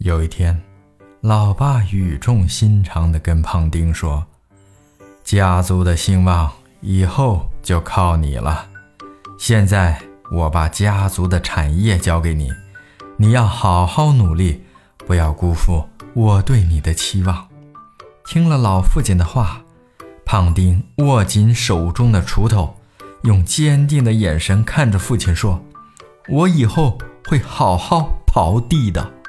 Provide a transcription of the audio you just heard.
有一天老爸语重心长地跟胖丁说家族的兴旺以后就靠你了。现在我把家族的产业交给你你要好好努力不要辜负我对你的期望。听了老父亲的话胖丁握紧手中的锄头用坚定的眼神看着父亲说我以后会好好刨地的。